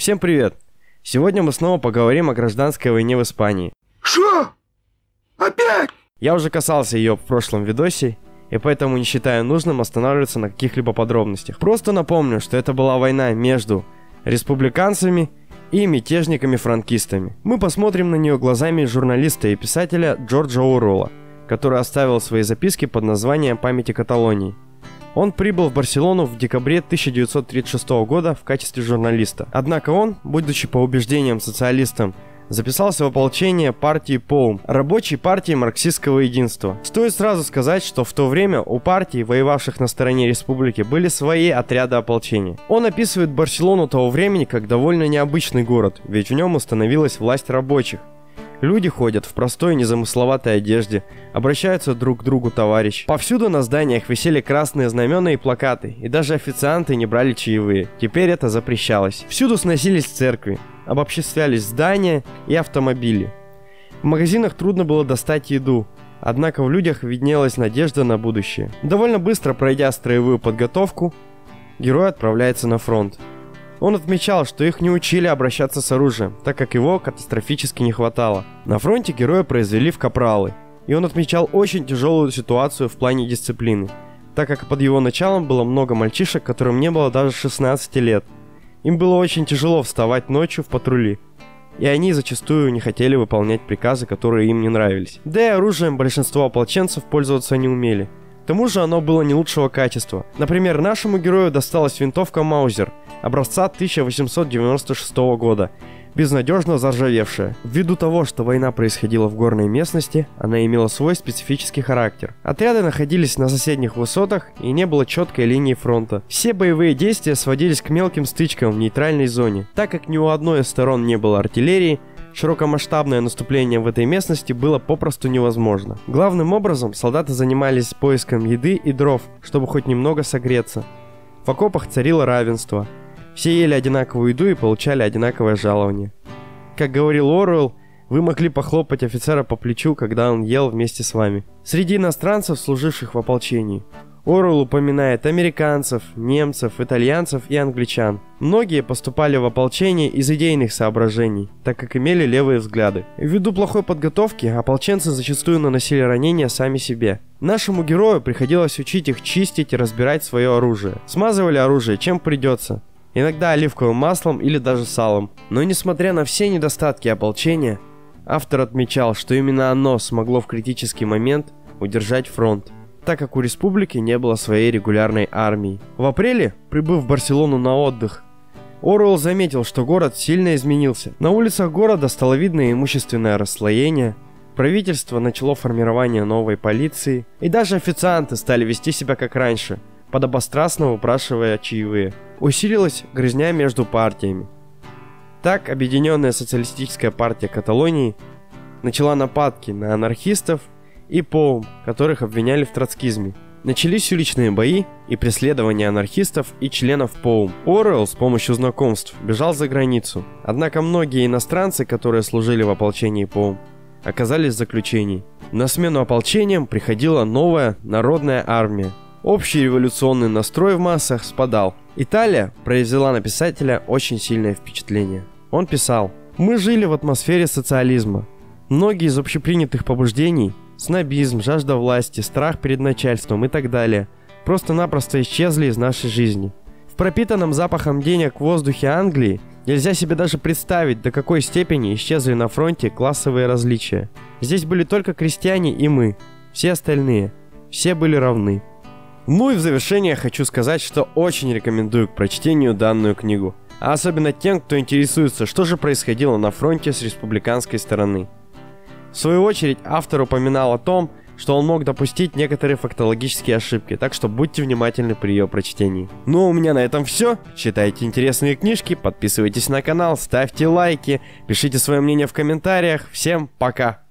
Всем привет! Сегодня мы снова поговорим о гражданской войне в Испании. Что? Опять? Я уже касался ее в прошлом видосе, и поэтому не считаю нужным останавливаться на каких-либо подробностях. Просто напомню, что это была война между республиканцами и мятежниками-франкистами. Мы посмотрим на нее глазами журналиста и писателя Джорджа Уоррелла, который оставил свои записки под названием «Памяти Каталонии». Он прибыл в Барселону в декабре 1936 года в качестве журналиста. Однако он, будучи по убеждениям социалистом, записался в ополчение партии ПОУМ, рабочей партии марксистского единства. Стоит сразу сказать, что в то время у партий, воевавших на стороне республики, были свои отряды ополчения. Он описывает Барселону того времени как довольно необычный город, ведь в нем установилась власть рабочих, Люди ходят в простой незамысловатой одежде, обращаются друг к другу товарищ. Повсюду на зданиях висели красные знамена и плакаты, и даже официанты не брали чаевые. Теперь это запрещалось. Всюду сносились церкви, обобществлялись здания и автомобили. В магазинах трудно было достать еду, однако в людях виднелась надежда на будущее. Довольно быстро пройдя строевую подготовку, герой отправляется на фронт. Он отмечал, что их не учили обращаться с оружием, так как его катастрофически не хватало. На фронте героя произвели в капралы, и он отмечал очень тяжелую ситуацию в плане дисциплины, так как под его началом было много мальчишек, которым не было даже 16 лет. Им было очень тяжело вставать ночью в патрули, и они зачастую не хотели выполнять приказы, которые им не нравились. Да и оружием большинство ополченцев пользоваться не умели. К тому же оно было не лучшего качества. Например, нашему герою досталась винтовка Маузер – образца 1896 года, безнадежно заржавевшая. Ввиду того, что война происходила в горной местности, она имела свой специфический характер. Отряды находились на соседних высотах и не было четкой линии фронта. Все боевые действия сводились к мелким стычкам в нейтральной зоне. Так как ни у одной из сторон не было артиллерии, широкомасштабное наступление в этой местности было попросту невозможно. Главным образом солдаты занимались поиском еды и дров, чтобы хоть немного согреться. В окопах царило равенство – все ели одинаковую еду и получали одинаковое жалование. Как говорил Оруэлл, вы могли похлопать офицера по плечу, когда он ел вместе с вами. Среди иностранцев, служивших в ополчении, Оруэлл упоминает американцев, немцев, итальянцев и англичан. Многие поступали в ополчение из идейных соображений, так как имели левые взгляды. Ввиду плохой подготовки, ополченцы зачастую наносили ранения сами себе. Нашему герою приходилось учить их чистить и разбирать свое оружие. Смазывали оружие чем придется, иногда оливковым маслом или даже салом. Но несмотря на все недостатки ополчения, автор отмечал, что именно оно смогло в критический момент удержать фронт, так как у республики не было своей регулярной армии. В апреле, прибыв в Барселону на отдых, Оруэлл заметил, что город сильно изменился. На улицах города стало видно имущественное расслоение, правительство начало формирование новой полиции, и даже официанты стали вести себя как раньше, подобострастно упрашивая чаевые усилилась грызня между партиями. Так, Объединенная социалистическая партия Каталонии начала нападки на анархистов и ПОУМ, которых обвиняли в троцкизме. Начались уличные бои и преследование анархистов и членов ПОУМ. Оруэлл с помощью знакомств бежал за границу. Однако многие иностранцы, которые служили в ополчении ПОУМ, оказались в заключении. На смену ополчениям приходила новая народная армия. Общий революционный настрой в массах спадал. Италия произвела на писателя очень сильное впечатление. Он писал, «Мы жили в атмосфере социализма. Многие из общепринятых побуждений – снобизм, жажда власти, страх перед начальством и так далее – просто-напросто исчезли из нашей жизни. В пропитанном запахом денег в воздухе Англии нельзя себе даже представить, до какой степени исчезли на фронте классовые различия. Здесь были только крестьяне и мы, все остальные. Все были равны. Ну и в завершение хочу сказать, что очень рекомендую к прочтению данную книгу. А особенно тем, кто интересуется, что же происходило на фронте с республиканской стороны. В свою очередь, автор упоминал о том, что он мог допустить некоторые фактологические ошибки, так что будьте внимательны при ее прочтении. Ну а у меня на этом все. Читайте интересные книжки, подписывайтесь на канал, ставьте лайки, пишите свое мнение в комментариях. Всем пока!